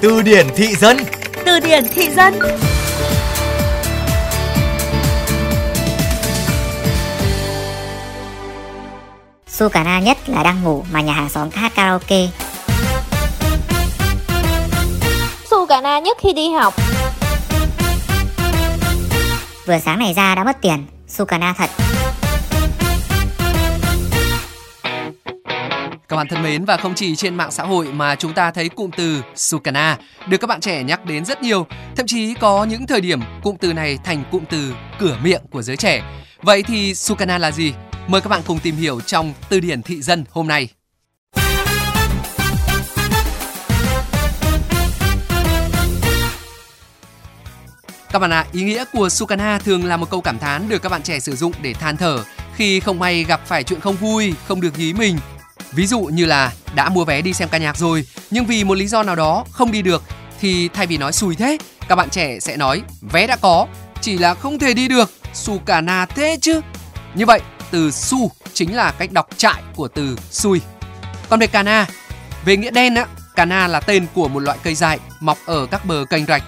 Từ điển thị dân Từ điển thị dân Su cả na nhất là đang ngủ mà nhà hàng xóm hát karaoke. Su cả na nhất khi đi học. Vừa sáng này ra đã mất tiền, Su cả na thật. Các bạn thân mến và không chỉ trên mạng xã hội mà chúng ta thấy cụm từ Sukana được các bạn trẻ nhắc đến rất nhiều, thậm chí có những thời điểm cụm từ này thành cụm từ cửa miệng của giới trẻ. Vậy thì Sukana là gì? Mời các bạn cùng tìm hiểu trong từ điển thị dân hôm nay. Các bạn ạ, à, ý nghĩa của Sukana thường là một câu cảm thán được các bạn trẻ sử dụng để than thở khi không may gặp phải chuyện không vui, không được ý mình. Ví dụ như là đã mua vé đi xem ca nhạc rồi, nhưng vì một lý do nào đó không đi được thì thay vì nói xùi thế, các bạn trẻ sẽ nói vé đã có, chỉ là không thể đi được, Sukana thế chứ. Như vậy, từ su chính là cách đọc trại của từ xui. Còn về cana, về nghĩa đen á, cana là tên của một loại cây dại mọc ở các bờ kênh rạch.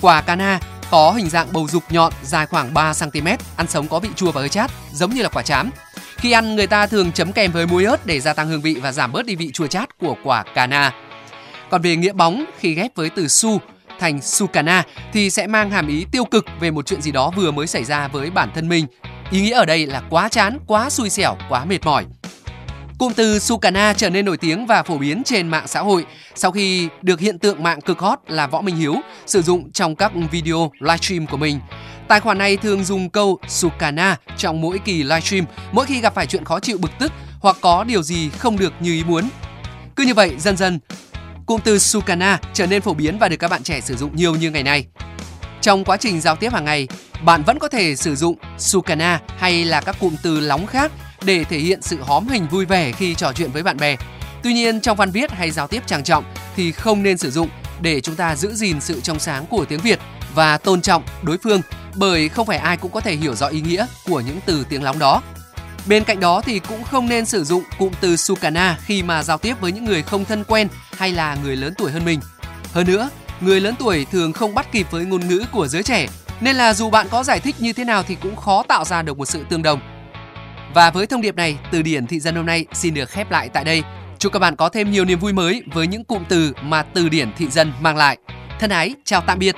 Quả cana có hình dạng bầu dục nhọn dài khoảng 3 cm, ăn sống có vị chua và hơi chát, giống như là quả chám. Khi ăn người ta thường chấm kèm với muối ớt để gia tăng hương vị và giảm bớt đi vị chua chát của quả cana. Còn về nghĩa bóng khi ghép với từ su thành sukana thì sẽ mang hàm ý tiêu cực về một chuyện gì đó vừa mới xảy ra với bản thân mình Ý nghĩa ở đây là quá chán, quá xui xẻo, quá mệt mỏi. Cụm từ Sukana trở nên nổi tiếng và phổ biến trên mạng xã hội sau khi được hiện tượng mạng cực hot là Võ Minh Hiếu sử dụng trong các video livestream của mình. Tài khoản này thường dùng câu Sukana trong mỗi kỳ livestream mỗi khi gặp phải chuyện khó chịu bực tức hoặc có điều gì không được như ý muốn. Cứ như vậy dần dần cụm từ Sukana trở nên phổ biến và được các bạn trẻ sử dụng nhiều như ngày nay. Trong quá trình giao tiếp hàng ngày, bạn vẫn có thể sử dụng sukana hay là các cụm từ lóng khác để thể hiện sự hóm hình vui vẻ khi trò chuyện với bạn bè. Tuy nhiên trong văn viết hay giao tiếp trang trọng thì không nên sử dụng để chúng ta giữ gìn sự trong sáng của tiếng Việt và tôn trọng đối phương bởi không phải ai cũng có thể hiểu rõ ý nghĩa của những từ tiếng lóng đó. Bên cạnh đó thì cũng không nên sử dụng cụm từ sukana khi mà giao tiếp với những người không thân quen hay là người lớn tuổi hơn mình. Hơn nữa, người lớn tuổi thường không bắt kịp với ngôn ngữ của giới trẻ nên là dù bạn có giải thích như thế nào thì cũng khó tạo ra được một sự tương đồng. Và với thông điệp này, từ điển thị dân hôm nay xin được khép lại tại đây. Chúc các bạn có thêm nhiều niềm vui mới với những cụm từ mà từ điển thị dân mang lại. Thân ái, chào tạm biệt.